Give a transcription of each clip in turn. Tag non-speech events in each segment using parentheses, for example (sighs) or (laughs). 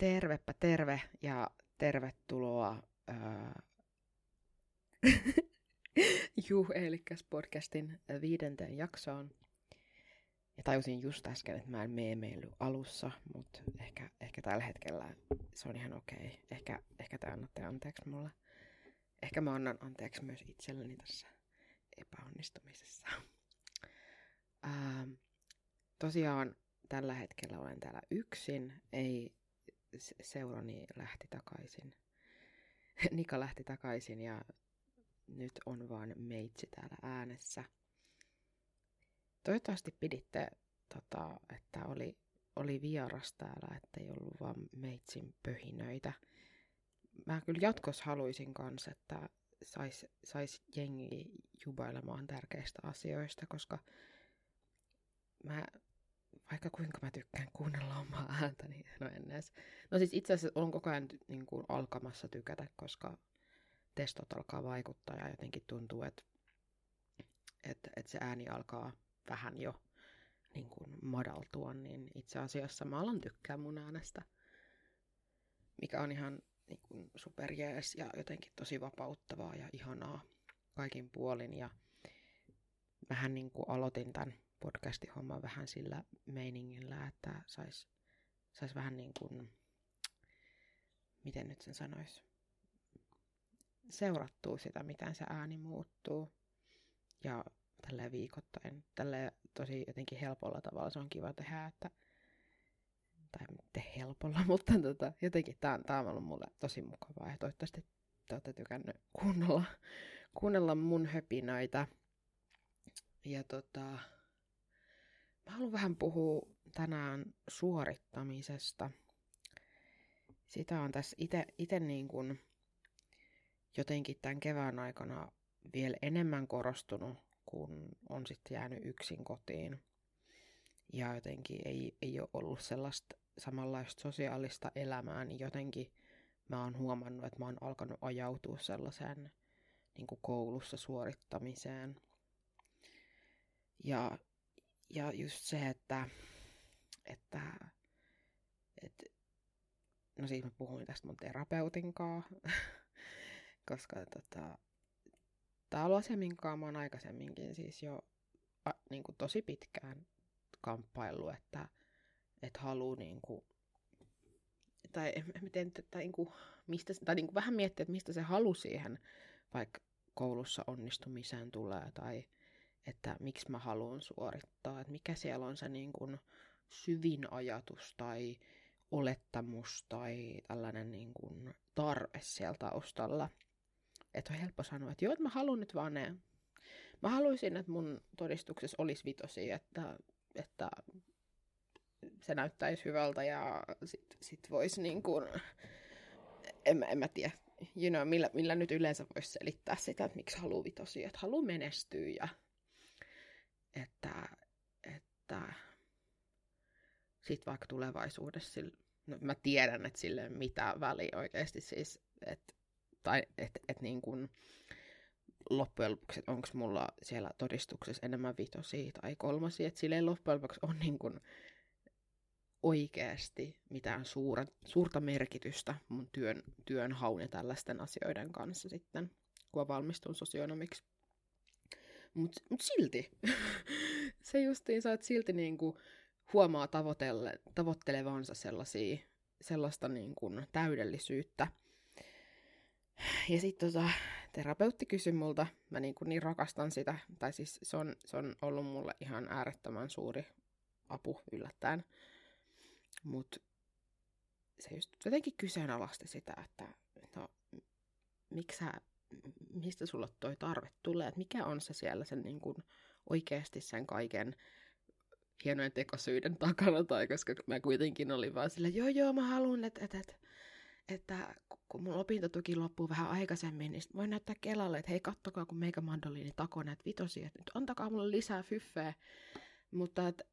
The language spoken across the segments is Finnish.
Tervepä terve ja tervetuloa ää... (laughs) Juh, eli podcastin viidenteen jaksoon. Ja tajusin just äsken, että mä en meemeily alussa, mutta ehkä, ehkä tällä hetkellä se on ihan okei. Okay. Ehkä, ehkä te annatte anteeksi mulle. Ehkä mä annan anteeksi myös itselleni tässä epäonnistumisessa. Ää, tosiaan tällä hetkellä olen täällä yksin, ei seurani lähti takaisin. (laughs) Nika lähti takaisin ja nyt on vaan meitsi täällä äänessä. Toivottavasti piditte, tota, että oli, oli vieras täällä, että ei ollut vaan meitsin pöhinöitä. Mä kyllä jatkos haluaisin kanssa, että sais, sais jengi jubailemaan tärkeistä asioista, koska mä vaikka kuinka mä tykkään kuunnella omaa ääntä, niin no en edes. No siis itse asiassa on koko ajan niin kuin alkamassa tykätä, koska testot alkaa vaikuttaa ja jotenkin tuntuu, että, että, että se ääni alkaa vähän jo niin kuin madaltua, niin itse asiassa mä alan tykkää mun äänestä, mikä on ihan niin kuin superjees ja jotenkin tosi vapauttavaa ja ihanaa kaikin puolin. Ja vähän niin kuin aloitin tämän podcasti-homma vähän sillä meiningillä, että sais, sais vähän niin kuin, miten nyt sen sanoisi, seurattua sitä, miten se ääni muuttuu. Ja tällä viikoittain, tällä tosi jotenkin helpolla tavalla se on kiva tehdä, että tai te helpolla, (laughs) mutta tota, jotenkin tämä on, tää on ollut mulle tosi mukavaa ja toivottavasti te olette tykännyt kuunnella, kuunnella mun höpinöitä. Ja tota, Mä haluan vähän puhua tänään suorittamisesta. Sitä on tässä itse niin kuin jotenkin tämän kevään aikana vielä enemmän korostunut, kun on sitten jäänyt yksin kotiin. Ja jotenkin ei, ei ole ollut sellaista samanlaista sosiaalista elämää, niin jotenkin mä oon huomannut, että mä oon alkanut ajautua sellaiseen niin kuin koulussa suorittamiseen. Ja ja just se, että, että, että no siis mä puhuin tästä mun terapeutin kanssa, (laughs) koska tota, tää on ollut asia, minkä mä oon aikaisemminkin siis jo a, niin kuin tosi pitkään kamppailu, että et haluu niin kuin, tai miten, tai, niin kuin, mistä, tai niin kuin vähän miettiä, että mistä se halu siihen vaikka koulussa onnistumiseen tulee, tai että miksi mä haluan suorittaa, että mikä siellä on se niin kuin syvin ajatus tai olettamus tai tällainen niin kuin tarve siellä taustalla. Että on helppo sanoa, että joo, että mä haluan nyt vaan ne. Mä haluaisin, että mun todistuksessa olisi vitosi, että, että se näyttäisi hyvältä ja sit, sit voisi niin kuin, en, en mä tiedä, you know, millä, millä nyt yleensä voisi selittää sitä, että miksi haluaa vitosia, että haluaa menestyä ja että, että sitten vaikka tulevaisuudessa, no mä tiedän, että sille mitä väliä oikeasti siis, että, tai että et niin kuin, loppujen lopuksi, onko mulla siellä todistuksessa enemmän vitosia tai kolmosia, että silleen loppujen lopuksi on niin kuin oikeasti mitään suura, suurta merkitystä mun työn, työn haun ja tällaisten asioiden kanssa sitten, kun valmistun sosionomiksi. Mutta mut silti, (laughs) se justiin että silti niinku huomaa tavoitelle, tavoittelevansa sellaisia, sellaista niinku täydellisyyttä. Ja sitten tota, terapeutti kysyi multa, mä niinku niin rakastan sitä, tai siis se on, se on ollut mulle ihan äärettömän suuri apu yllättäen. Mutta se just jotenkin kyseenalaisti sitä, että no, miksi mistä sulla toi tarve tulee, että mikä on se siellä sen niin kuin oikeasti sen kaiken hienojen tekosyiden takana, tai koska mä kuitenkin olin vaan sille, joo joo, mä haluan, että, että, että, että kun mun opintotuki loppuu vähän aikaisemmin, niin voin näyttää Kelalle, että hei, kattokaa, kun meikä mandoliini takoo näitä vitosia, että nyt antakaa mulle lisää fyffeä. Mutta että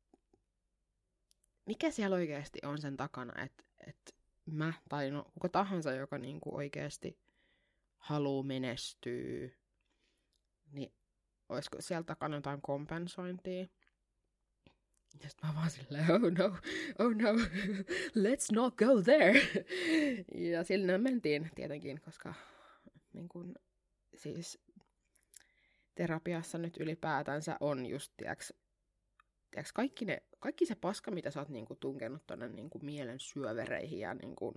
mikä siellä oikeasti on sen takana, että, että mä tai no, kuka tahansa, joka niinku oikeasti haluaa menestyä, niin olisiko sieltä takana jotain kompensointia. Ja sitten mä vaan silleen, oh no, oh no, let's not go there. ja sinne mentiin tietenkin, koska niin kun, siis terapiassa nyt ylipäätänsä on just, tiiäks, tiiäks, kaikki, ne, kaikki se paska, mitä sä oot niinku tunkenut tonne niinku mielen syövereihin ja niinku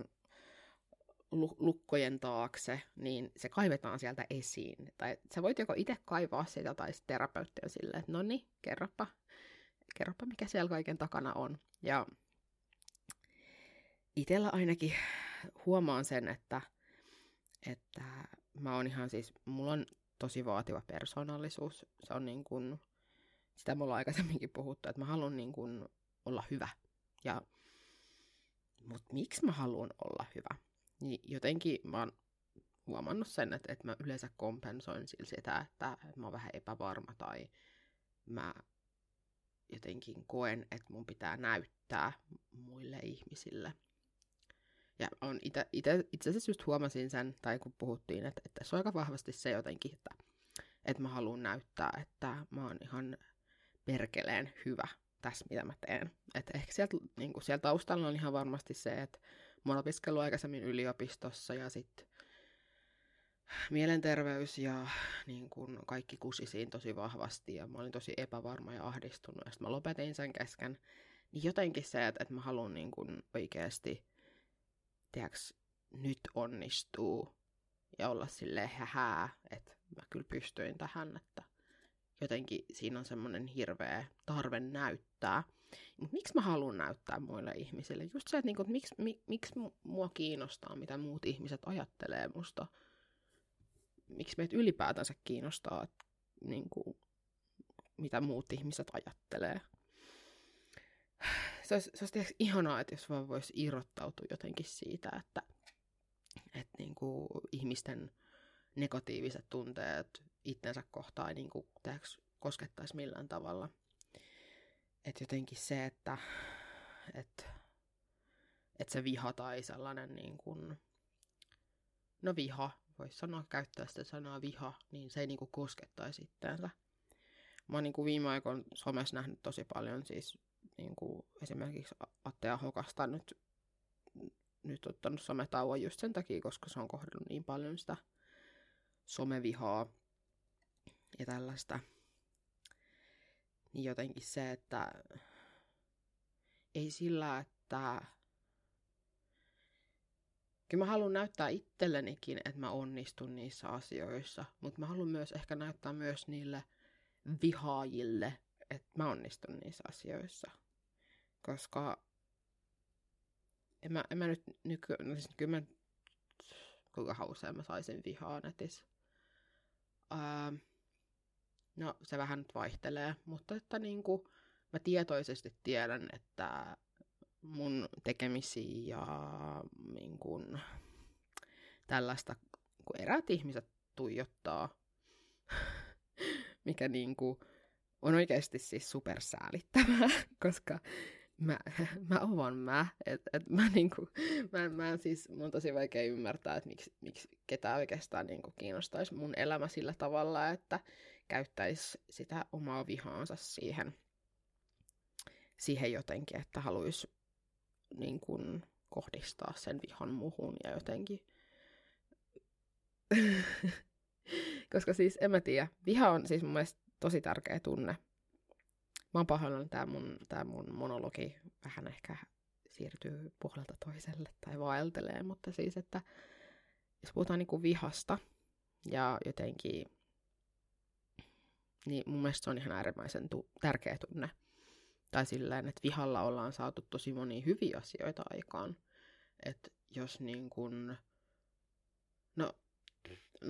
lukkojen taakse, niin se kaivetaan sieltä esiin. Tai sä voit joko itse kaivaa sitä, tai sitten terapeutti on silleen, että no niin, kerropa, kerropa mikä siellä kaiken takana on. Ja itellä ainakin huomaan sen, että, että mä oon ihan siis, mulla on tosi vaativa persoonallisuus. Se on niin kuin, sitä mulla on aikaisemminkin puhuttu, että mä haluan niin kuin olla hyvä. Ja, mutta miksi mä haluan olla hyvä? Niin jotenkin mä oon huomannut sen, että, että mä yleensä kompensoin sillä sitä, että, mä oon vähän epävarma tai mä jotenkin koen, että mun pitää näyttää muille ihmisille. Ja on ite, ite, itse asiassa just huomasin sen, tai kun puhuttiin, että, että se on aika vahvasti se jotenkin, että, että mä haluan näyttää, että mä oon ihan perkeleen hyvä tässä, mitä mä teen. Että ehkä sieltä, niin siellä taustalla on ihan varmasti se, että mä oon opiskellut aikaisemmin yliopistossa ja sitten mielenterveys ja niin kun kaikki kusisiin tosi vahvasti ja mä olin tosi epävarma ja ahdistunut ja sitten mä lopetin sen kesken. Niin jotenkin se, että, että mä haluan niin kun oikeasti, tiedäks, nyt onnistuu ja olla sille hähää, että mä kyllä pystyin tähän, että jotenkin siinä on semmoinen hirveä tarve näyttää. Mutta miksi mä haluan näyttää muille ihmisille? Just se, että, niinku, että miksi, mi, miksi mua kiinnostaa, mitä muut ihmiset ajattelee musta. Miksi meitä ylipäätänsä kiinnostaa, että, niinku, mitä muut ihmiset ajattelee. Se olisi, se olisi ihanaa, että jos vaan voisi irrottautua jotenkin siitä, että, että niinku, ihmisten negatiiviset tunteet itsensä kohtaan ei niinku, koskettaisi millään tavalla – että jotenkin se, että et, et se viha tai sellainen niin kuin, no viha, voisi sanoa, käyttää sitä sanaa viha, niin se ei niin kuin koskettaisi itteensä. Mä oon niin kuin viime aikoina somessa nähnyt tosi paljon siis niin kuin esimerkiksi Atte Ahokasta nyt, nyt ottanut sometauon just sen takia, koska se on kohdannut niin paljon sitä somevihaa ja tällaista niin jotenkin se, että ei sillä, että kyllä mä haluan näyttää itsellenikin, että mä onnistun niissä asioissa, mutta mä haluan myös ehkä näyttää myös niille vihaajille, että mä onnistun niissä asioissa. Koska en mä, en mä nyt nyky, no siis kyllä mä, kuinka usein mä saisin vihaa netissä. Uh, No, se vähän nyt vaihtelee, mutta että niin kuin, mä tietoisesti tiedän, että mun tekemisiä ja niin kuin, tällaista, kun eräät ihmiset tuijottaa, mikä niin kuin, on oikeasti siis supersäälittävää, (laughs) koska mä, mä oon mä. Et, et mä, niinku, mä, mä siis, mun on tosi vaikea ymmärtää, että miksi, miksi ketään oikeastaan niinku kiinnostaisi mun elämä sillä tavalla, että käyttäisi sitä omaa vihaansa siihen, siihen jotenkin, että haluaisi niin kuin, kohdistaa sen vihan muhun ja jotenkin... (laughs) Koska siis, en mä tiedä, viha on siis mun mielestä tosi tärkeä tunne. Mä oon pahoillani, tää mun, tää mun monologi vähän ehkä siirtyy puolelta toiselle tai vaeltelee, mutta siis, että jos puhutaan niinku vihasta ja jotenkin niin mun mielestä se on ihan äärimmäisen tu- tärkeä tunne. Tai silleen, että vihalla ollaan saatu tosi monia hyviä asioita aikaan. Että jos niin kun, no,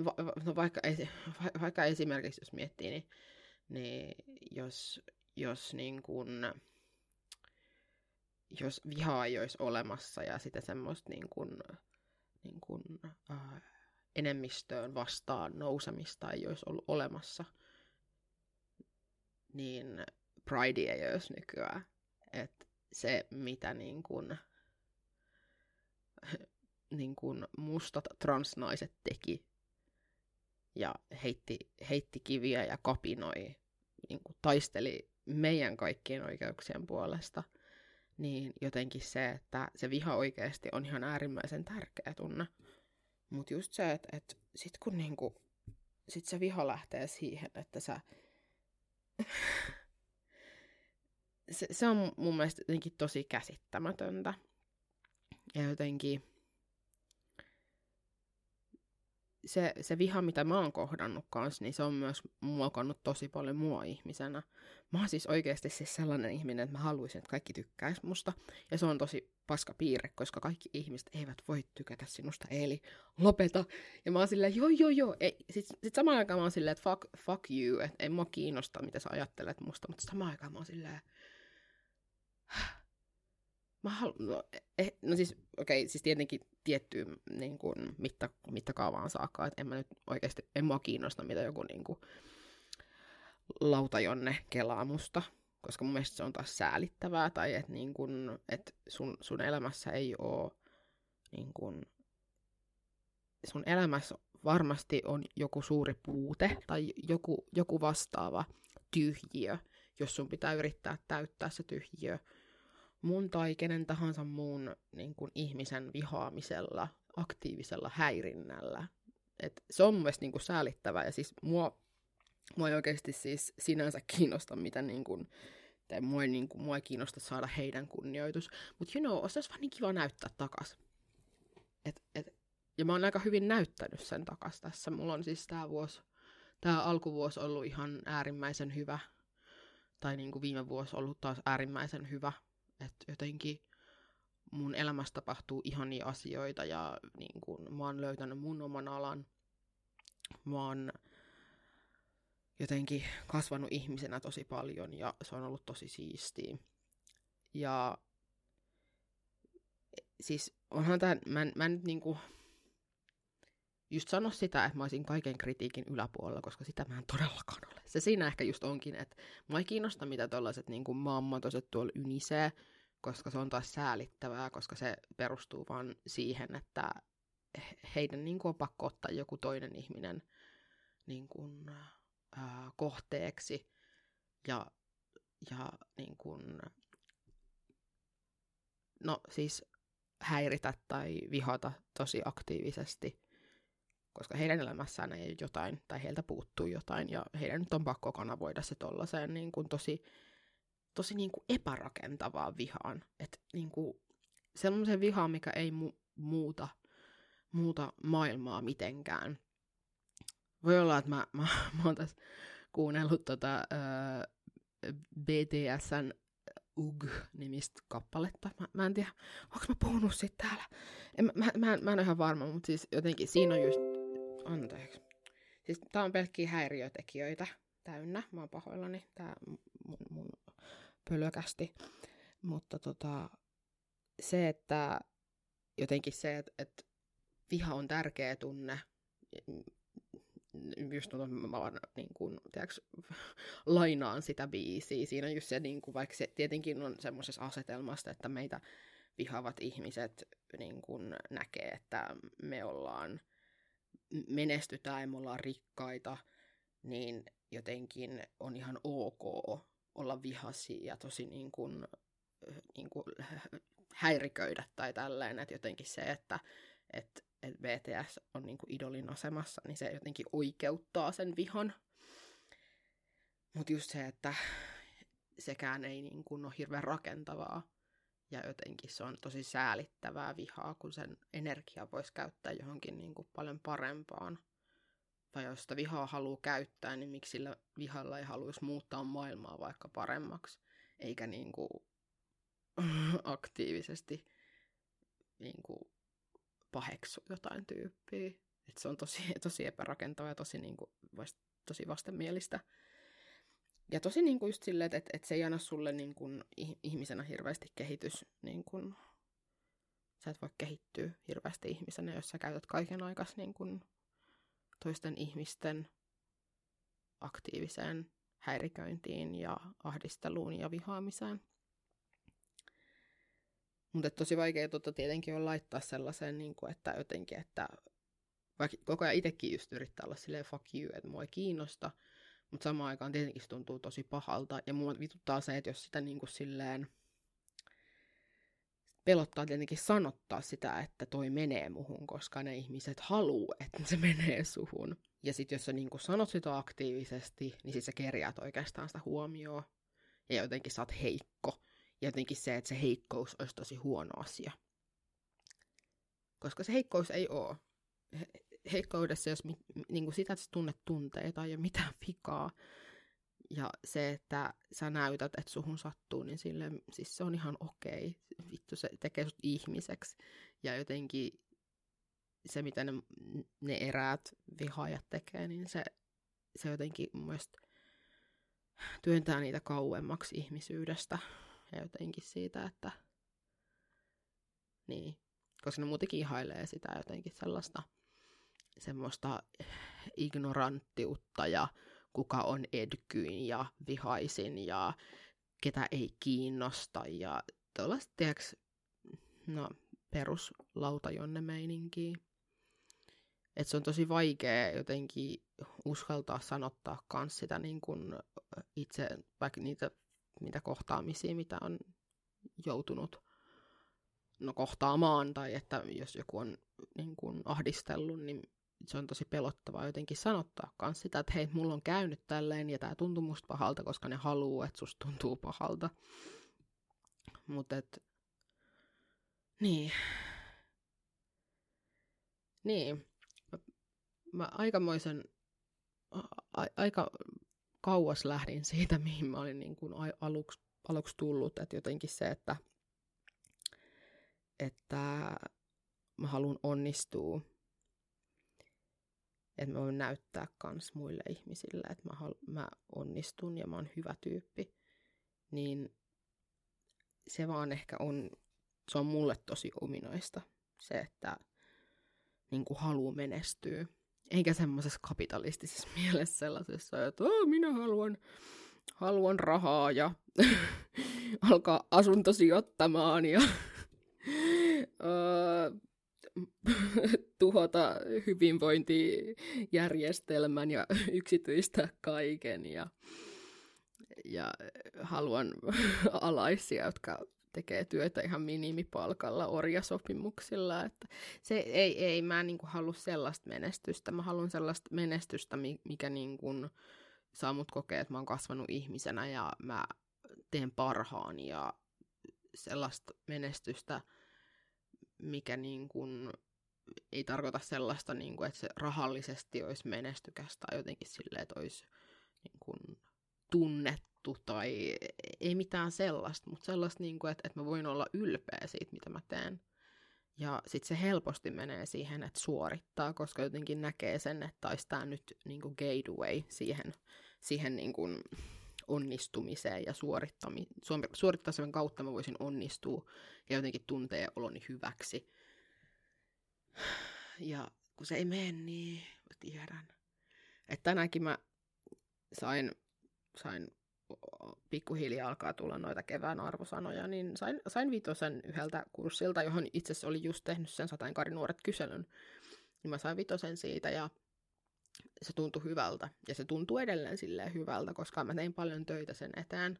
va- va- no vaikka, esi- va- vaikka esimerkiksi jos miettii, niin, niin jos, jos niin kun, jos vihaa ei olisi olemassa ja sitä semmoista niin kun, niin kun, äh, enemmistöön vastaan nousemista ei olisi ollut olemassa – niin Pride ei olisi nykyään. Että se, mitä niin kuin, (laughs) niin kuin mustat transnaiset teki ja heitti, heitti kiviä ja kapinoi, niin taisteli meidän kaikkien oikeuksien puolesta, niin jotenkin se, että se viha oikeasti on ihan äärimmäisen tärkeä tunne. Mutta just se, että, että sit kun niinku, sit se viha lähtee siihen, että sä... (laughs) se, se on mun mielestä jotenkin tosi käsittämätöntä. Ja jotenkin se, se viha, mitä mä oon kohdannut kanssa, niin se on myös muokannut tosi paljon mua ihmisenä. Mä oon siis oikeasti siis sellainen ihminen, että mä haluaisin, että kaikki tykkäis musta. Ja se on tosi paska piirre, koska kaikki ihmiset eivät voi tykätä sinusta, eli lopeta. Ja mä oon silleen, joo, joo, joo. Sitten sit samaan aikaan mä oon silleen, että fuck, fuck you, että ei mua kiinnosta, mitä sä ajattelet musta. Mutta samaan aikaan mä oon silleen, Mä halu... no, eh, no siis, okei, okay, siis tietenkin tiettyyn niin kuin, mitta, mittakaavaan saakka, että en mä nyt oikeasti, en mua kiinnosta, mitä joku niin kuin, lautajonne kelaa musta, koska mun mielestä se on taas säälittävää, tai että niin kuin, et sun, sun elämässä ei ole, niin kuin, sun elämässä varmasti on joku suuri puute, tai joku, joku vastaava tyhjiö, jos sun pitää yrittää täyttää se tyhjiö, mun tai kenen tahansa muun niin kuin ihmisen vihaamisella, aktiivisella häirinnällä. Et se on mielestä niin kuin säälittävää ja siis mua, mua ei oikeasti siis sinänsä kiinnosta, mitä niin kuin, tai mua ei, niin kuin, mua ei kiinnosta saada heidän kunnioitus. Mutta you know, olisi vaan niin kiva näyttää takas. Et, et, ja mä oon aika hyvin näyttänyt sen takas tässä. Mulla on siis tää vuosi, tää alkuvuosi ollut ihan äärimmäisen hyvä. Tai niin kuin viime vuosi ollut taas äärimmäisen hyvä että jotenkin mun elämässä tapahtuu ihania asioita ja niin kun, mä oon löytänyt mun oman alan. Mä oon jotenkin kasvanut ihmisenä tosi paljon ja se on ollut tosi siistiä. Ja siis onhan tämä, mä, mä nyt niinku just sano sitä, että mä olisin kaiken kritiikin yläpuolella, koska sitä mä en todellakaan ole. Se siinä ehkä just onkin, että mä ei kiinnosta, mitä tällaiset niin mammatoset tuolla ynisee, koska se on taas säälittävää, koska se perustuu vaan siihen, että heidän niin kuin, on pakko ottaa joku toinen ihminen niin kuin, ää, kohteeksi ja, ja niin kuin, no siis häiritä tai vihata tosi aktiivisesti, koska heidän elämässään ei ole jotain tai heiltä puuttuu jotain ja heidän nyt on pakko kanavoida se tollaiseen niin kuin tosi tosi niin kuin epärakentavaan vihaan. Että niin kuin semmoisen vihaan, mikä ei mu- muuta, muuta maailmaa mitenkään. Voi olla, että mä, mä, (laughs) mä oon tässä kuunnellut tota, äh, BTSn UG-nimistä kappaletta. Mä, mä en tiedä, onko mä puhunut siitä täällä. En, mä, mä, mä en ole ihan varma, mutta siis jotenkin siinä on just... Anteeksi. Siis tää on pelkkiä häiriötekijöitä täynnä. Mä oon pahoillani. Tää mun, mun pölökästi. Mutta tota, se, että jotenkin se, että, että viha on tärkeä tunne, just tuota, mä vaan niin kuin, tiedätkö, (laughs) lainaan sitä biisiä. Siinä on just se, niin kuin, vaikka se tietenkin on semmoisessa asetelmasta, että meitä vihavat ihmiset niin kuin, näkee, että me ollaan menestytään ja me ollaan rikkaita, niin jotenkin on ihan ok olla vihasi ja tosi niin kuin, niin kuin (laughs) häiriköidä tai tälleen, että jotenkin se, että et, et BTS on niin kuin idolin asemassa, niin se jotenkin oikeuttaa sen vihan. Mutta just se, että sekään ei niin kuin ole hirveän rakentavaa ja jotenkin se on tosi säälittävää vihaa, kun sen energia voisi käyttää johonkin niin kuin paljon parempaan tai jos sitä vihaa haluaa käyttää, niin miksi sillä vihalla ei haluaisi muuttaa maailmaa vaikka paremmaksi, eikä niin kuin (laughs) aktiivisesti niin kuin paheksu jotain tyyppiä. Et se on tosi, tosi epärakentava ja tosi, niin kuin, tosi vastenmielistä. Ja tosi niin kuin just silleen, että, että se ei anna sulle niin kuin, ihmisenä hirveästi kehitys. Niin kuin, sä et voi kehittyä hirveästi ihmisenä, jos sä käytät kaiken aikas niin kuin, toisten ihmisten aktiiviseen häiriköintiin ja ahdisteluun ja vihaamiseen. Mutta tosi vaikea tota, tietenkin on laittaa sellaiseen, niin kuin, että jotenkin, että vaikka koko ajan itsekin just yrittää olla silleen fuck you, että mua ei kiinnosta, Mutta samaan aikaan tietenkin se tuntuu tosi pahalta. Ja mua vituttaa se, että jos sitä niin kuin silleen pelottaa tietenkin sanottaa sitä, että toi menee muhun, koska ne ihmiset haluu, että se menee suhun. Ja sitten jos sä niin sanot sitä aktiivisesti, niin sit sä kerjäät oikeastaan sitä huomioon. Ja jotenkin sä oot heikko. Ja jotenkin se, että se heikkous olisi tosi huono asia. Koska se heikkous ei ole. Heikkoudessa, jos mi, niin kuin sitä, että tunnet tunteita, ei ole mitään vikaa. Ja se, että sä näytät, että suhun sattuu, niin sille, siis se on ihan okei. Vittu, se tekee sut ihmiseksi. Ja jotenkin se, mitä ne, ne eräät vihaajat tekee, niin se, se jotenkin mun työntää niitä kauemmaksi ihmisyydestä. Ja jotenkin siitä, että niin, koska ne muutenkin ihailee sitä jotenkin sellaista semmoista ignoranttiutta ja kuka on edkyin ja vihaisin ja ketä ei kiinnosta ja tuollaista, tiedätkö, no, peruslautajonne meininkiä. Et se on tosi vaikea jotenkin uskaltaa sanottaa kans sitä niin kun itse, vaikka niitä, niitä kohtaamisia, mitä on joutunut no, kohtaamaan, tai että jos joku on niin kun, ahdistellut, niin se on tosi pelottavaa jotenkin sanottaa kans sitä, että hei, mulla on käynyt tälleen ja tämä tuntuu musta pahalta, koska ne haluaa, että susta tuntuu pahalta. Mutta et, niin. Niin. Mä, mä aikamoisen, a, aika kauas lähdin siitä, (laughs) mihin mä olin niin kuin aluksi, aluksi tullut, että jotenkin se, että, että mä haluan onnistua että mä voin näyttää kans muille ihmisille, että mä, mä onnistun ja mä oon hyvä tyyppi, niin se vaan ehkä on, se on mulle tosi ominaista, se, että niin haluaa menestyä. Eikä semmoisessa kapitalistisessa (laughs) mielessä sellaisessa, että minä haluan, haluan rahaa ja (laughs) alkaa asuntosijoittamaan ja (laughs) tuhota hyvinvointijärjestelmän ja (laughs) yksityistä kaiken ja, ja haluan (laughs) alaisia, jotka tekee työtä ihan minimipalkalla orjasopimuksilla. Että se ei, ei mä niin kuin halua sellaista menestystä. Mä haluan sellaista menestystä, mikä niin kuin saa mut kokea, että mä oon kasvanut ihmisenä ja mä teen parhaani ja sellaista menestystä, mikä niin kuin ei tarkoita sellaista, niin kuin, että se rahallisesti olisi menestykäs tai jotenkin silleen, että olisi niin kuin, tunnettu tai ei mitään sellaista, mutta sellaista, niin kuin, että, että mä voin olla ylpeä siitä, mitä mä teen. Ja sitten se helposti menee siihen, että suorittaa, koska jotenkin näkee sen, että olisi tämä nyt niin kuin gateway siihen, siihen niin kuin onnistumiseen ja suorittami- suorittamisen kautta mä voisin onnistua ja jotenkin tuntee oloni hyväksi. Ja kun se ei mene, niin mä tiedän. Että tänäänkin mä sain, sain pikkuhiljaa alkaa tulla noita kevään arvosanoja, niin sain, sain vitosen yhdeltä kurssilta, johon itse asiassa oli just tehnyt sen sateenkaarinuoret kyselyn. Niin mä sain vitosen siitä ja se tuntui hyvältä. Ja se tuntuu edelleen silleen hyvältä, koska mä tein paljon töitä sen eteen.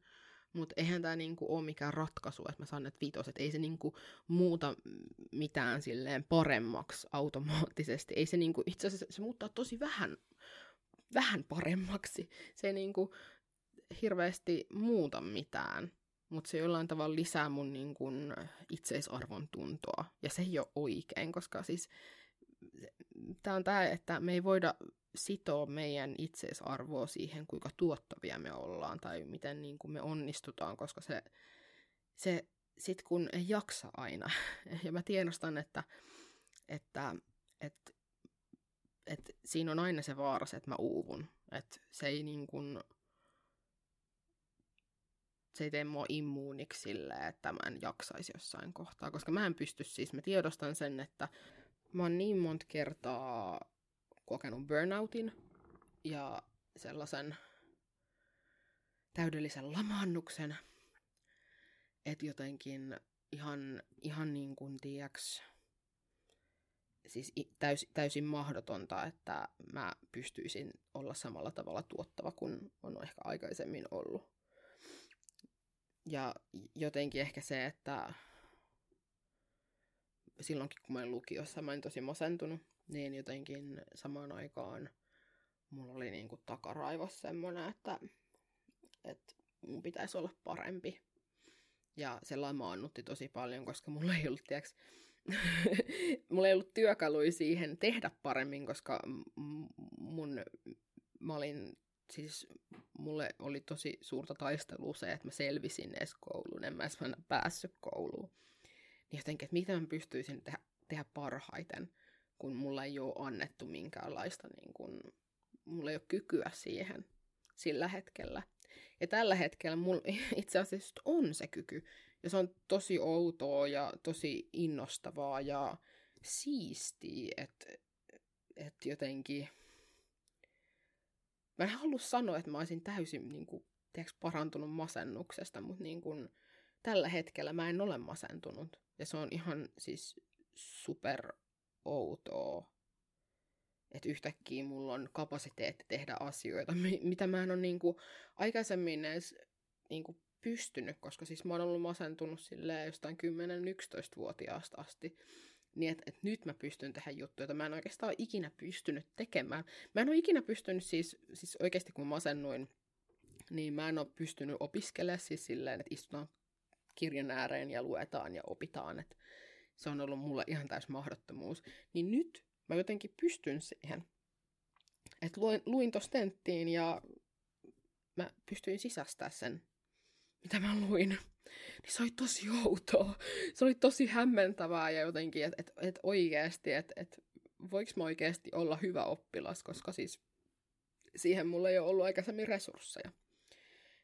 Mutta eihän tämä niinku ole mikään ratkaisu, että mä saan näitä vitoset. Ei se niinku muuta mitään silleen paremmaksi automaattisesti. Ei se niinku, itse asiassa se muuttaa tosi vähän, vähän paremmaksi. Se ei niinku hirveästi muuta mitään. Mutta se jollain tavalla lisää mun niinku itseisarvon tuntoa. Ja se ei ole oikein, koska siis tämä on tämä, että me ei voida sitoo meidän itseisarvoa siihen, kuinka tuottavia me ollaan tai miten niin kuin me onnistutaan, koska se, se sit kun ei jaksa aina, (laughs) ja mä tiedostan, että, että, että, että siinä on aina se vaara, että mä uuvun, että se ei niin kuin, se ei tee mua immuuniksi sille, että mä en jaksaisi jossain kohtaa, koska mä en pysty siis, mä tiedostan sen, että mä oon niin monta kertaa kokenut burnoutin ja sellaisen täydellisen lamaannuksen, että jotenkin ihan, ihan niin kuin tiiäks, siis täys, täysin mahdotonta, että mä pystyisin olla samalla tavalla tuottava kuin on ehkä aikaisemmin ollut. Ja jotenkin ehkä se, että silloinkin kun mä olin lukiossa, mä olin tosi masentunut, niin jotenkin samaan aikaan mulla oli niinku takaraivos semmoinen, että, että mun pitäisi olla parempi. Ja se lamaannutti tosi paljon, koska mulla ei ollut, tiiäks, (laughs) mulla ei ollut työkaluja siihen tehdä paremmin, koska mun, mä olin, siis mulle oli tosi suurta taistelua se, että mä selvisin edes kouluun, en mä edes päässyt kouluun. Niin jotenkin, että mitä mä pystyisin tehdä, tehdä parhaiten, kun mulla ei ole annettu minkäänlaista, niin kun, mulla ei ole kykyä siihen sillä hetkellä. Ja tällä hetkellä mulla (laughs) itse asiassa on se kyky. Ja se on tosi outoa ja tosi innostavaa ja siistiä, että et jotenkin... Mä en halua sanoa, että mä olisin täysin niin kuin, tiedätkö, parantunut masennuksesta, mutta niin kuin, tällä hetkellä mä en ole masentunut. Ja se on ihan siis super outoa, että yhtäkkiä mulla on kapasiteetti tehdä asioita, mitä mä en ole niin kuin, aikaisemmin edes niin kuin, pystynyt, koska siis mä oon ollut masentunut silleen jostain 10-11-vuotiaasta asti. Niin, että et nyt mä pystyn tehdä juttuja, joita mä en oikeastaan ikinä pystynyt tekemään. Mä en ole ikinä pystynyt siis, siis oikeasti kun masennuin, niin mä en ole pystynyt opiskelemaan siis silleen, että istutaan kirjan ääreen ja luetaan ja opitaan. Että se on ollut mulle ihan täys mahdottomuus. Niin nyt mä jotenkin pystyn siihen. Että luin, luin tosta tenttiin ja mä pystyin sisästää sen mitä mä luin, niin se oli tosi outoa. Se oli tosi hämmentävää ja jotenkin, että et, et oikeasti, että et, voiko mä oikeasti olla hyvä oppilas, koska siis siihen mulla ei ole ollut aikaisemmin resursseja.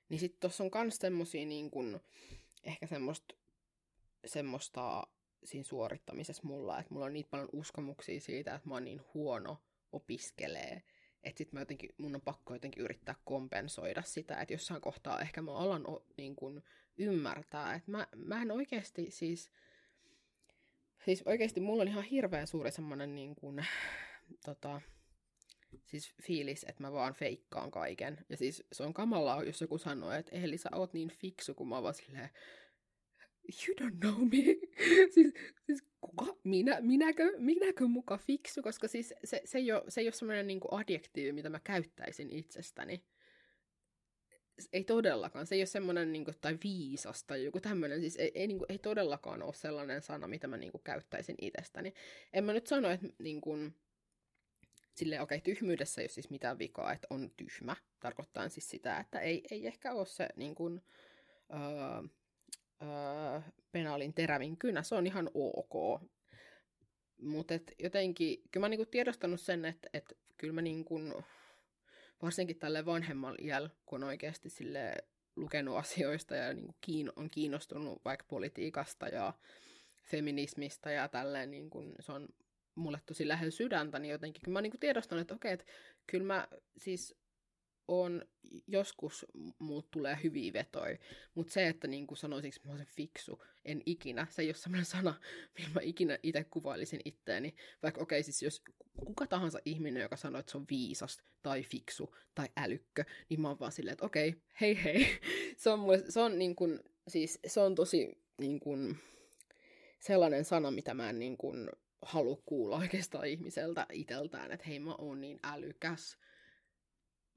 Niin sitten tuossa on myös semmosia niin kun, ehkä semmoista, semmoista siinä suorittamisessa mulla, että mulla on niin paljon uskomuksia siitä, että mä oon niin huono opiskelee, että sit mä jotenkin, mun on pakko jotenkin yrittää kompensoida sitä, että jossain kohtaa ehkä mä alan niin kun, ymmärtää, että mä, mä en oikeasti siis, siis oikeasti mulla on ihan hirveän suuri semmoinen niin kun, (laughs) tota, siis fiilis, että mä vaan feikkaan kaiken. Ja siis se on kamalaa, jos joku sanoo, että Eli sä oot niin fiksu, kun mä vaan silleen, you don't know me. (laughs) siis, siis kuka? Minä, minäkö, minäkö muka fiksu? Koska siis se, se, ei ole, se ei ole semmoinen niin adjektiivi, mitä mä käyttäisin itsestäni. Ei todellakaan. Se ei ole semmoinen, niin kuin, tai viisas tai joku tämmöinen. Siis ei, ei, niin kuin, ei todellakaan ole sellainen sana, mitä mä niin kuin, käyttäisin itsestäni. En mä nyt sano, että niin kuin, silleen, okei, okay, tyhmyydessä ei ole siis mitään vikaa, että on tyhmä. Tarkoittaa siis sitä, että ei, ei ehkä ole se niin kuin, öö, öö, penaalin terävin kynä, se on ihan ok. Mutta jotenkin, kyllä mä niinku tiedostanut sen, että et, kyllä mä niinku, varsinkin tälle vanhemman iällä, kun oikeasti sille lukenut asioista ja niinku kiin, on kiinnostunut vaikka politiikasta ja feminismistä ja tälleen, niin kun se on mulle tosi lähellä sydäntä, niin jotenkin kyllä mä niinku tiedostanut, että okei, että kyllä mä siis on, joskus muut tulee hyviä vetoja, mutta se, että niin kuin sanoisinko mä olen fiksu, en ikinä, se ei ole sellainen sana, millä mä ikinä itse kuvailisin itteeni. Vaikka okei, okay, siis jos kuka tahansa ihminen, joka sanoo, että se on viisas, tai fiksu, tai älykkö, niin mä oon vaan silleen, että okei, okay, hei hei. (laughs) se on, mulle, se on niin kuin, siis se on tosi niin kuin, sellainen sana, mitä mä en niin kuin, halua kuulla oikeastaan ihmiseltä iteltään, että hei mä oon niin älykäs,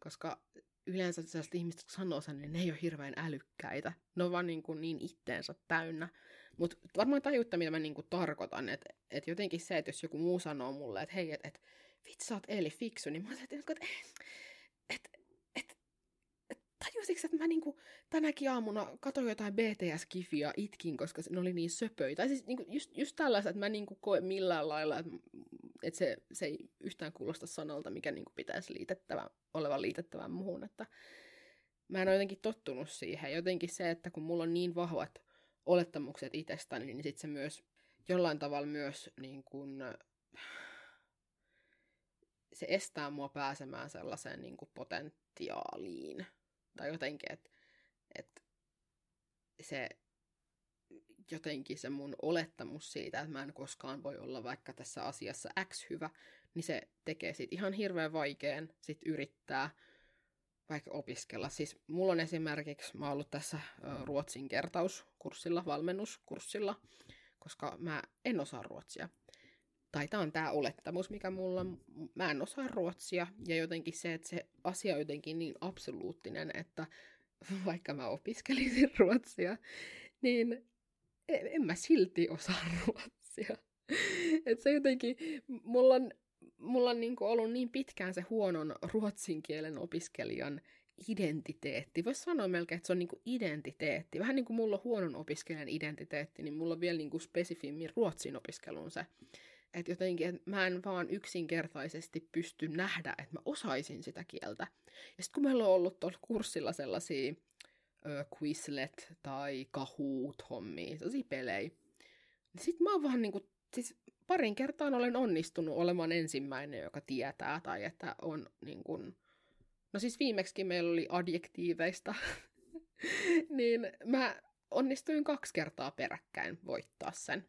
koska yleensä sellaiset ihmiset, kun sanoo sen, niin ne ei ole hirveän älykkäitä. Ne on vaan niin, kuin niin itteensä täynnä. Mutta varmaan tajuutta, mitä mä niin kuin tarkoitan. Että et jotenkin se, että jos joku muu sanoo mulle, että hei, että et, vitsi, sä oot Eli fiksu, niin mä sanoin, että et, et, et, et, tajusitko, että mä niinku tänäkin aamuna katsoin jotain BTS-kifiä itkin, koska ne oli niin söpöitä. Tai siis niinku just, just tällaiset, että mä niinku koe millään lailla, että että se, se ei yhtään kuulosta sanalta, mikä niin kuin pitäisi liitettävä, olevan liitettävä muuhun. Että mä en ole jotenkin tottunut siihen. Jotenkin se, että kun mulla on niin vahvat olettamukset itsestäni, niin sitten se myös jollain tavalla myös niin kuin, se estää mua pääsemään sellaiseen niin kuin potentiaaliin. Tai jotenkin, että et se jotenkin se mun olettamus siitä, että mä en koskaan voi olla vaikka tässä asiassa X hyvä, niin se tekee siitä ihan hirveän vaikean sit yrittää vaikka opiskella. Siis mulla on esimerkiksi, mä oon ollut tässä ruotsin kertauskurssilla, valmennuskurssilla, koska mä en osaa ruotsia. Tai tämä on tämä olettamus, mikä mulla. Mä en osaa ruotsia, ja jotenkin se, että se asia on jotenkin niin absoluuttinen, että (laughs) vaikka mä opiskelisin (laughs) ruotsia, niin en, en mä silti osaa (laughs) ruotsia. että se jotenkin, mulla on mulla on niin ollut niin pitkään se huonon ruotsin kielen opiskelijan identiteetti. Voisi sanoa melkein, että se on niin kuin identiteetti. Vähän niin kuin mulla on huonon opiskelijan identiteetti, niin mulla on vielä niin spesifimmin ruotsin opiskelun se. Että jotenkin, että mä en vaan yksinkertaisesti pysty nähdä, että mä osaisin sitä kieltä. Ja sitten kun meillä on ollut tuolla kurssilla sellaisia ö, Quizlet tai Kahoot hommia, sellaisia pelejä, niin sit mä oon vaan niinku, siis parin kertaan olen onnistunut olemaan ensimmäinen, joka tietää, tai että on niin kuin... No siis viimeksi meillä oli adjektiiveista, (laughs) niin mä onnistuin kaksi kertaa peräkkäin voittaa sen.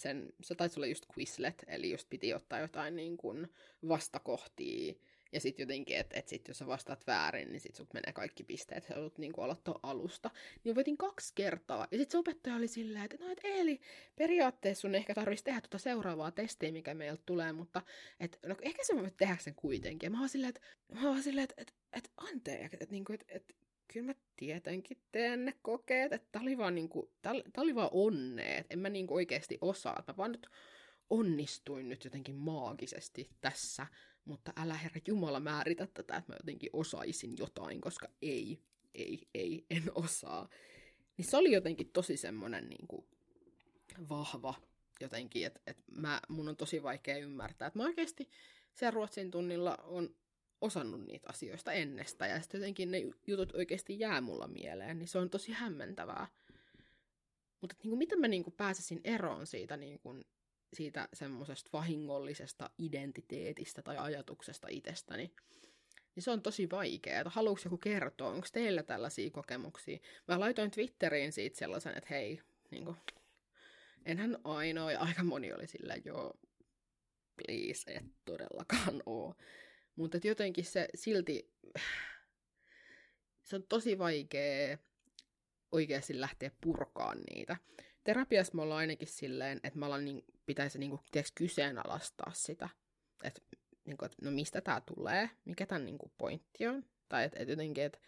sen se taisi olla just Quizlet, eli just piti ottaa jotain niin kuin vastakohtia ja sitten jotenkin, että et sit jos sä vastaat väärin, niin sit sut menee kaikki pisteet, sä joudut niinku aloittaa alusta. Niin voitin kaksi kertaa. Ja sitten se opettaja oli silleen, että no et Eeli, periaatteessa sun ehkä tarvitsisi tehdä tuota seuraavaa testiä, mikä meiltä tulee, mutta et, no, ehkä sä voit tehdä sen kuitenkin. Ja mä oon silleen, että, mä oon silleen, että, että, anteeksi, että, niinku, että, että kyllä mä tietenkin teen ne kokeet, että tää oli vaan, niinku, tää, tää oli vaan onneet, en mä niinku oikeasti osaa, mä vaan nyt onnistuin nyt jotenkin maagisesti tässä mutta älä herra Jumala määritä tätä, että mä jotenkin osaisin jotain, koska ei, ei, ei, en osaa. Niin se oli jotenkin tosi semmoinen niin kuin, vahva jotenkin, että, että mä, mun on tosi vaikea ymmärtää, että mä oikeasti siellä Ruotsin tunnilla on osannut niitä asioista ennestä, ja sitten jotenkin ne jutut oikeasti jää mulla mieleen, niin se on tosi hämmentävää. Mutta niin kuin, miten mä niin kuin pääsisin eroon siitä niin kuin, siitä semmoisesta vahingollisesta identiteetistä tai ajatuksesta itsestäni, niin se on tosi vaikeaa. Haluatko joku kertoa, onko teillä tällaisia kokemuksia? Mä laitoin Twitteriin siitä sellaisen, että hei, niin kuin, enhän ainoa, ja aika moni oli sillä, joo, please, et todellakaan oo. Mutta jotenkin se silti, se on tosi vaikea oikeasti lähteä purkaan niitä. Terapiassa me ollaan ainakin silleen, että mä ollaan niin, pitäisi niin kuin, tiedätkö, kyseenalaistaa sitä. Että niin kuin, että no mistä tämä tulee, mikä tämän niin kuin, pointti on. Tai että et jotenkin, että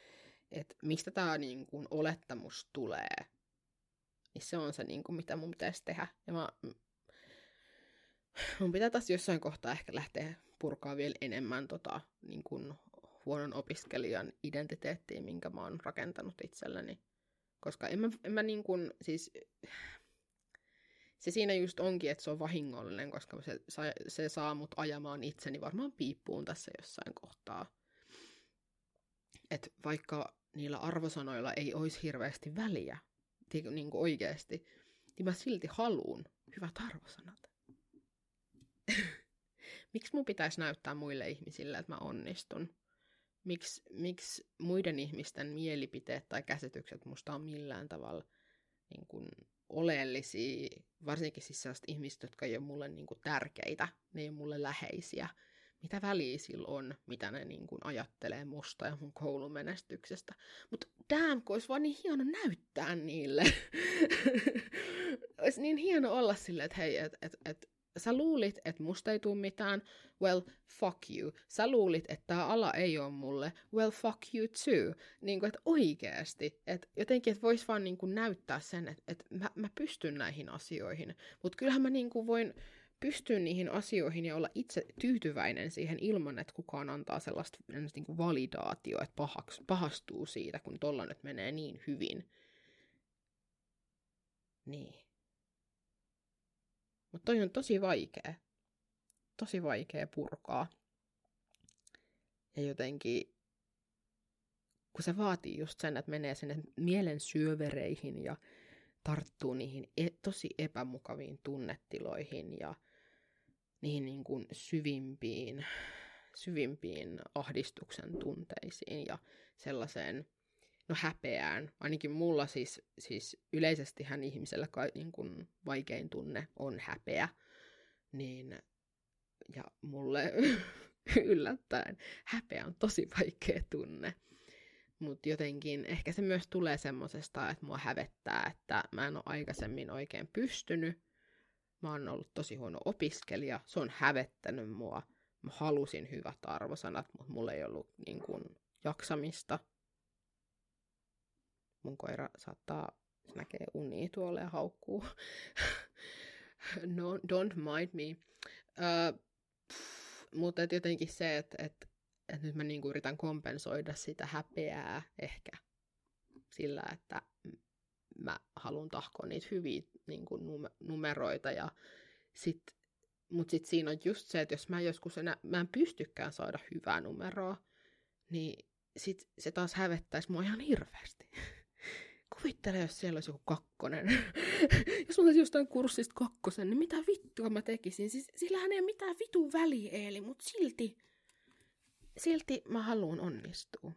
et mistä tämä niin kuin, olettamus tulee. Niin se on se, niin kuin, mitä mun pitäisi tehdä. Ja mä, mun pitää taas jossain kohtaa ehkä lähteä purkaa vielä enemmän tota, niin kuin, huonon opiskelijan identiteettiä, minkä mä oon rakentanut itselleni. Koska en mä, en mä niin kuin, siis se siinä just onkin, että se on vahingollinen, koska se, se saa mut ajamaan itseni varmaan piippuun tässä jossain kohtaa. Että vaikka niillä arvosanoilla ei olisi hirveästi väliä, niin kuin oikeasti, niin mä silti haluun hyvät arvosanat. Miksi mun pitäisi näyttää muille ihmisille, että mä onnistun? Miksi, miksi muiden ihmisten mielipiteet tai käsitykset musta on millään tavalla niin kuin oleellisia, varsinkin siis sellaiset ihmiset, jotka ei ole mulle niin kuin tärkeitä, ne ei ole mulle läheisiä. Mitä väliä sillä on, mitä ne niin kuin ajattelee musta ja mun koulumenestyksestä. Mutta damn, kun olisi vaan niin hieno näyttää niille. (laughs) olisi niin hieno olla silleen, että hei, että et, et, sä luulit, että musta ei tule mitään, well, fuck you. Sä luulit, että tämä ala ei ole mulle, well, fuck you too. Niin kuin, että oikeasti, että jotenkin, että vois vaan niin kuin näyttää sen, että, että mä, mä pystyn näihin asioihin. Mutta kyllähän mä niin kuin voin pystyä niihin asioihin ja olla itse tyytyväinen siihen ilman, että kukaan antaa sellaista niin kuin validaatio, että pahaks, pahastuu siitä, kun tolla nyt menee niin hyvin. Niin. Mutta toi on tosi vaikea. Tosi vaikea purkaa. Ja jotenkin, kun se vaatii just sen, että menee sinne mielen syövereihin ja tarttuu niihin e- tosi epämukaviin tunnetiloihin ja niihin niin kuin syvimpiin, syvimpiin ahdistuksen tunteisiin ja sellaiseen no häpeään. Ainakin mulla siis, siis hän ihmisellä kai, niin kun vaikein tunne on häpeä. Niin, ja mulle (laughs) yllättäen häpeä on tosi vaikea tunne. Mutta jotenkin ehkä se myös tulee semmosesta, että mua hävettää, että mä en ole aikaisemmin oikein pystynyt. Mä oon ollut tosi huono opiskelija. Se on hävettänyt mua. Mä halusin hyvät arvosanat, mutta mulla ei ollut niin kun, jaksamista. Mun koira saattaa, se näkee unia tuolla ja haukkuu. (laughs) no, don't mind me. Uh, mutta jotenkin se, että et, et nyt mä niinku yritän kompensoida sitä häpeää ehkä sillä, että mä haluan tahkoa niitä hyviä niinku numeroita ja sit, mut sit siinä on just se, että jos mä joskus enää, mä en pystykään saada hyvää numeroa, niin sit se taas hävettäisi mua ihan hirveästi. (laughs) Kuvittele, jos siellä olisi joku kakkonen. (laughs) jos mä olisin jostain kurssista kakkosen, niin mitä vittua mä tekisin? Siis, sillähän ei ole mitään vitun väliä, Eeli, mutta silti, silti mä haluan onnistua.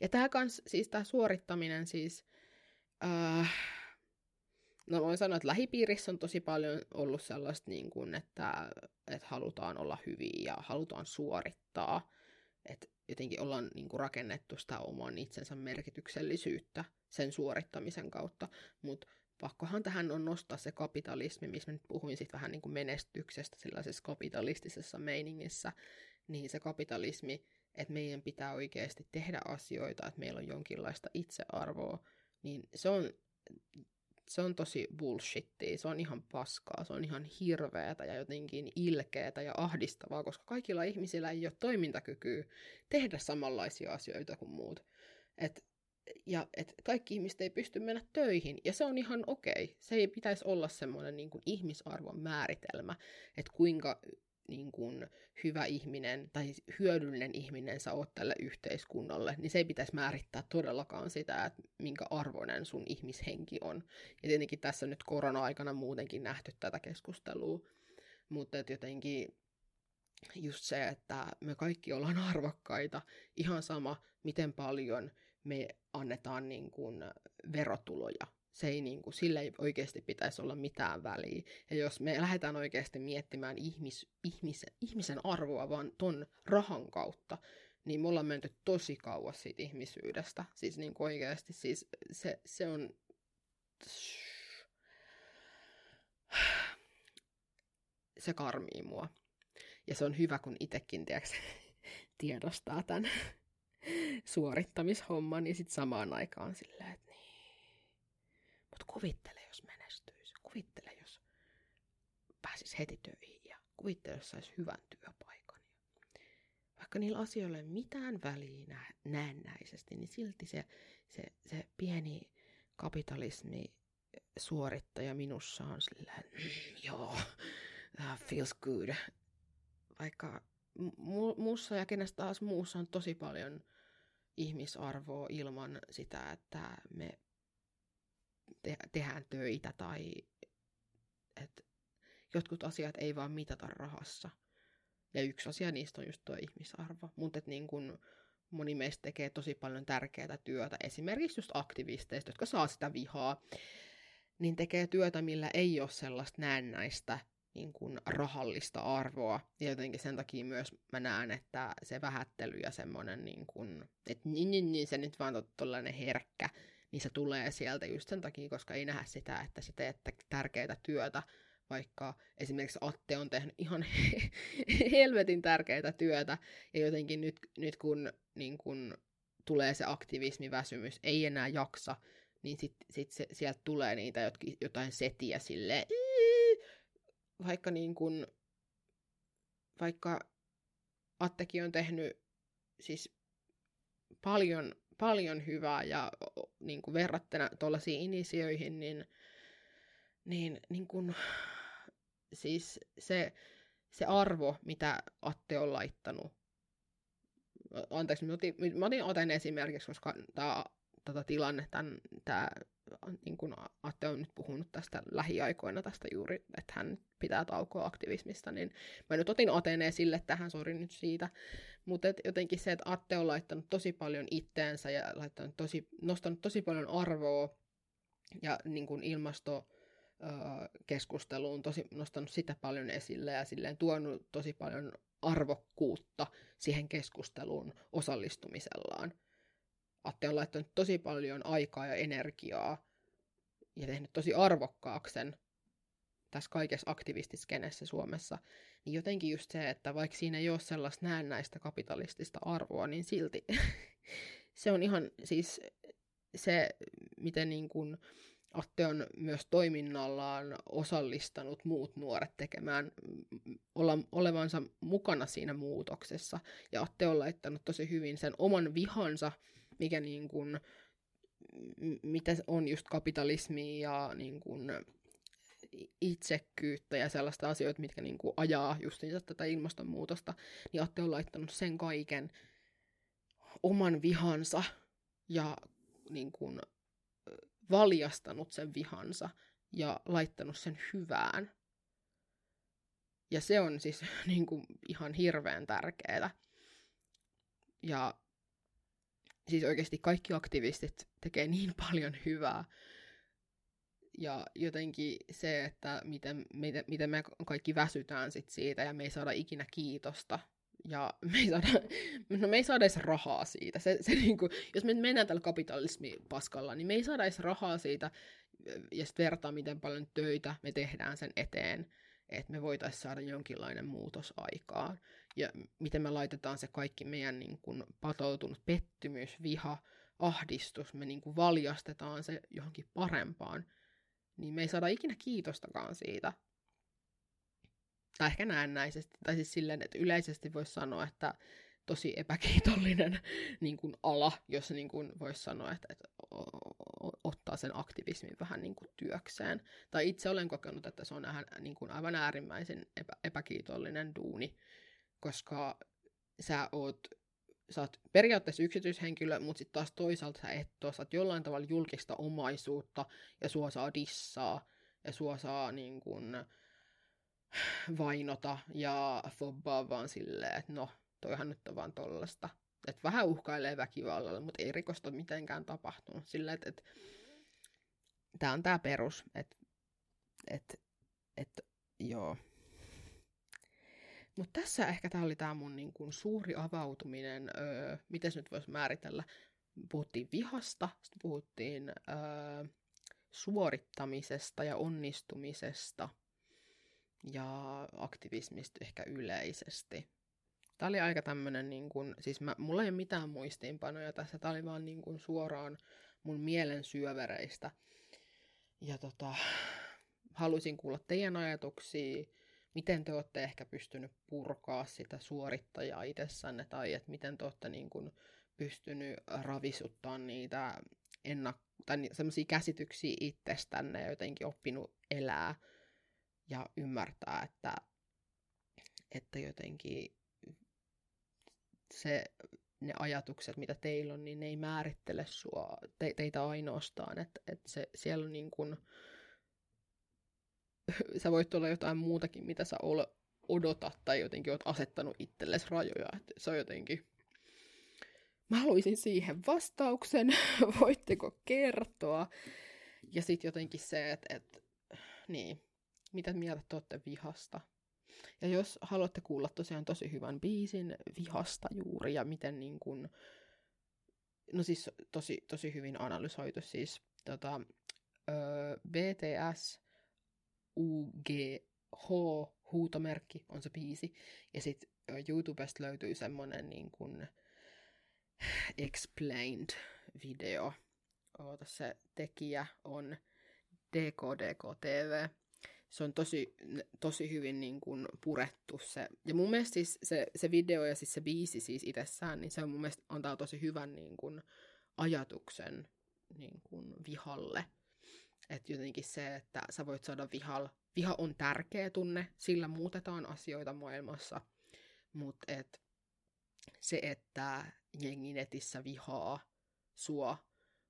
Ja tää kans, siis tää suorittaminen siis, äh, no voin sanoa, että lähipiirissä on tosi paljon ollut sellaista, niin kuin, että, että halutaan olla hyviä ja halutaan suorittaa. Että jotenkin ollaan niin kuin, rakennettu sitä oman itsensä merkityksellisyyttä sen suorittamisen kautta, mutta pakkohan tähän on nostaa se kapitalismi, missä nyt puhuin sit vähän niin kuin menestyksestä sellaisessa kapitalistisessa meiningissä, niin se kapitalismi, että meidän pitää oikeasti tehdä asioita, että meillä on jonkinlaista itsearvoa, niin se on se on tosi bullshittia, se on ihan paskaa, se on ihan hirveätä ja jotenkin ilkeätä ja ahdistavaa, koska kaikilla ihmisillä ei ole toimintakykyä tehdä samanlaisia asioita kuin muut. Et, ja et kaikki ihmiset ei pysty mennä töihin, ja se on ihan okei. Se ei pitäisi olla semmoinen niin ihmisarvon määritelmä, että kuinka niin kuin, hyvä ihminen tai hyödyllinen ihminen sä oot tälle yhteiskunnalle, niin se ei pitäisi määrittää todellakaan sitä, että minkä arvoinen sun ihmishenki on. Ja tietenkin tässä nyt korona-aikana muutenkin nähty tätä keskustelua, mutta jotenkin just se, että me kaikki ollaan (laughs) arvokkaita, ihan sama, miten paljon me annetaan niin kuin verotuloja se ei, niin kuin, ei oikeasti pitäisi olla mitään väliä. Ja jos me lähdetään oikeasti miettimään ihmis, ihmis, ihmisen arvoa vaan ton rahan kautta, niin me ollaan menty tosi kauas siitä ihmisyydestä. Siis niin kuin oikeasti, siis se, se on... (sighs) Se karmii mua. Ja se on hyvä, kun itsekin tiedätkö, tiedostaa tämän (laughs) suorittamishomman, niin sitten samaan aikaan silleen, että kuvittele, jos menestyisi. Kuvittele, jos pääsisi heti töihin ja kuvittele, jos saisi hyvän työpaikan. Vaikka niillä asioilla ei ole mitään väliä näennäisesti, niin silti se, se, se pieni kapitalismi suorittaja minussa on silleen, (clears throat) joo, that feels good. Vaikka mu- muussa ja kenestä taas muussa on tosi paljon ihmisarvoa ilman sitä, että me te- tehdään töitä tai että jotkut asiat ei vaan mitata rahassa. Ja yksi asia niistä on just tuo ihmisarvo. Mutta niin kun moni meistä tekee tosi paljon tärkeää työtä, esimerkiksi just aktivisteista, jotka saa sitä vihaa, niin tekee työtä, millä ei ole sellaista näennäistä niin kuin rahallista arvoa. Ja jotenkin sen takia myös mä näen, että se vähättely ja semmoinen, niin kuin, että niin, niin, niin, se nyt vaan on tollainen herkkä, niin se tulee sieltä just sen takia, koska ei nähdä sitä, että sä teet tärkeää työtä, vaikka esimerkiksi Atte on tehnyt ihan (laughs) helvetin tärkeää työtä, ja jotenkin nyt, nyt kun, niin kun tulee se aktivismiväsymys, ei enää jaksa, niin sitten sit sieltä tulee niitä jotkin, jotain setiä sille vaikka niin kun, vaikka Attekin on tehnyt siis paljon paljon hyvää ja niin kuin verrattuna tuollaisiin inisioihin, niin, niin, niin kuin, siis se, se arvo, mitä Atte on laittanut, anteeksi, mä otin, mä otin otan esimerkiksi, koska tämä tätä tilannetta. Tämä, niin kuin Atte on nyt puhunut tästä lähiaikoina tästä juuri, että hän pitää taukoa aktivismista, niin mä nyt otin Ateen esille tähän, sori nyt siitä. Mutta jotenkin se, että Atte on laittanut tosi paljon itteensä ja laittanut tosi, nostanut tosi paljon arvoa ja niin kuin ilmasto keskusteluun tosi, nostanut sitä paljon esille ja silleen tuonut tosi paljon arvokkuutta siihen keskusteluun osallistumisellaan. Atte on laittanut tosi paljon aikaa ja energiaa ja tehnyt tosi arvokkaaksen tässä kaikessa aktivistiskenessä Suomessa, niin jotenkin just se, että vaikka siinä ei ole sellaista näennäistä kapitalistista arvoa, niin silti (laughs) se on ihan siis se, miten niin kuin Atte on myös toiminnallaan osallistanut muut nuoret tekemään, olla, olevansa mukana siinä muutoksessa. Ja Atte on laittanut tosi hyvin sen oman vihansa, mikä niin kuin, mitä on just kapitalismi ja niin kuin itsekkyyttä ja sellaista asioita, mitkä niin kuin ajaa just tätä ilmastonmuutosta, niin Atte on laittanut sen kaiken oman vihansa ja niin kuin, valjastanut sen vihansa ja laittanut sen hyvään. Ja se on siis (laughs) niin kuin, ihan hirveän tärkeää. Ja siis oikeasti kaikki aktivistit tekee niin (laughs) paljon hyvää. Ja jotenkin se, että miten, miten, miten me kaikki väsytään sit siitä ja me ei saada ikinä kiitosta ja (laughs) me ei saada, no me ei saada edes rahaa siitä. Se, se niinku, jos me mennään tällä kapitalismipaskalla, niin me ei saada edes rahaa siitä, ja sitten vertaa, miten paljon töitä me tehdään sen eteen, että me voitaisiin saada jonkinlainen muutos aikaan. Ja miten me laitetaan se kaikki meidän niin kuin, patoutunut pettymys, viha, ahdistus, me niin kuin, valjastetaan se johonkin parempaan, niin me ei saada ikinä kiitostakaan siitä tai ehkä näennäisesti, tai siis silleen, että yleisesti voisi sanoa, että tosi epäkiitollinen (laughs) niin kuin ala, jos niin kuin voisi sanoa, että, että ottaa sen aktivismin vähän niin kuin työkseen. Tai itse olen kokenut, että se on niin kuin aivan äärimmäisen epä, epäkiitollinen duuni, koska sä oot, sä oot periaatteessa yksityishenkilö, mutta sitten taas toisaalta sä et ole, sä oot jollain tavalla julkista omaisuutta, ja sua saa dissaa, ja sua saa niin kuin, vainota ja fobbaa vaan silleen, että no, toihan nyt on vaan tollasta. Että vähän uhkailee väkivallalla, mutta ei rikosta mitenkään tapahtunut. Silleen, että, että tämä on tämä perus, että, että, että joo. Mutta tässä ehkä tämä oli tämä mun niin kun, suuri avautuminen, öö, miten nyt voisi määritellä. Puhuttiin vihasta, sitten puhuttiin öö, suorittamisesta ja onnistumisesta – ja aktivismista ehkä yleisesti. Tämä oli aika tämmöinen, niin kuin, siis mä, mulla ei ole mitään muistiinpanoja tässä, tämä oli vaan niin kuin suoraan mun mielen syövereistä. Ja tota, haluaisin kuulla teidän ajatuksia, miten te olette ehkä pystynyt purkaa sitä suorittajaa itsessänne, tai että miten te olette niin kuin pystynyt ravisuttaa niitä ennak- tai semmoisia käsityksiä itsestänne ja jotenkin oppinut elää ja ymmärtää, että, että jotenkin se, ne ajatukset, mitä teillä on, niin ne ei määrittele sua, te, teitä ainoastaan. Että, että se, siellä on niin kuin, (laughs) sä voit olla jotain muutakin, mitä sä ole, odotat tai jotenkin oot asettanut itsellesi rajoja. Että se on jotenkin... Mä haluaisin siihen vastauksen. (laughs) Voitteko kertoa? Ja sitten jotenkin se, että, että niin, mitä mieltä te olette vihasta. Ja jos haluatte kuulla tosiaan tosi hyvän biisin vihasta juuri ja miten niin kun, no siis tosi, tosi hyvin analysoitu siis tota, ö, BTS UGH huutomerkki on se biisi ja sitten YouTubesta löytyy semmonen niin kun explained video. Oota, se tekijä on DKDK-TV se on tosi, tosi hyvin niin kuin purettu se. Ja mun mielestä siis se, se video ja siis se biisi siis itsessään, niin se on mun mielestä antaa tosi hyvän niin kuin ajatuksen niin kuin vihalle. Että jotenkin se, että sä voit saada vihal. Viha on tärkeä tunne, sillä muutetaan asioita maailmassa. Mutta et se, että jengi netissä vihaa sua,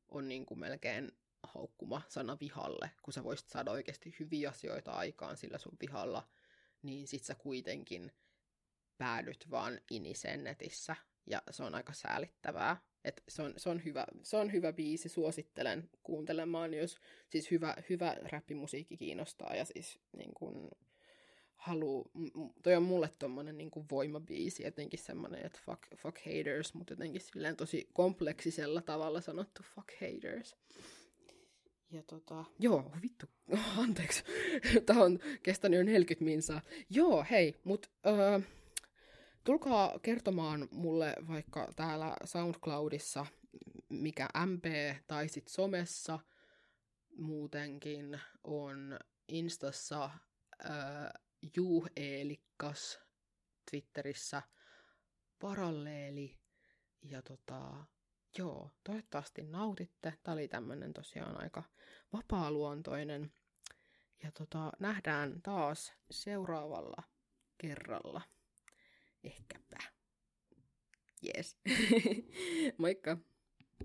on niin kuin melkein haukkuma sana vihalle, kun sä voisit saada oikeasti hyviä asioita aikaan sillä sun vihalla, niin sit sä kuitenkin päädyt vaan iniseen netissä, ja se on aika säälittävää. Et se, on, se, on hyvä, se on hyvä biisi, suosittelen kuuntelemaan, jos siis hyvä, hyvä räppimusiikki kiinnostaa, ja siis niin kun, haluu, toi on mulle tommonen niin kuin voimabiisi, jotenkin semmonen, että fuck, fuck haters, mutta jotenkin silleen tosi kompleksisella tavalla sanottu fuck haters. Ja tota, joo, vittu, (laughs) anteeksi, tää on kestänyt jo 40 minsaa. Joo, hei, mut öö, tulkaa kertomaan mulle vaikka täällä SoundCloudissa, mikä MP, tai sit somessa muutenkin on Instassa öö, Juuheelikkas Twitterissä, paralleeli. Ja tota, joo, toivottavasti nautitte. Tämä oli tämmönen tosiaan aika vapaaluontoinen. Ja tota, nähdään taas seuraavalla kerralla. Ehkäpä. Yes. (laughs) Moikka!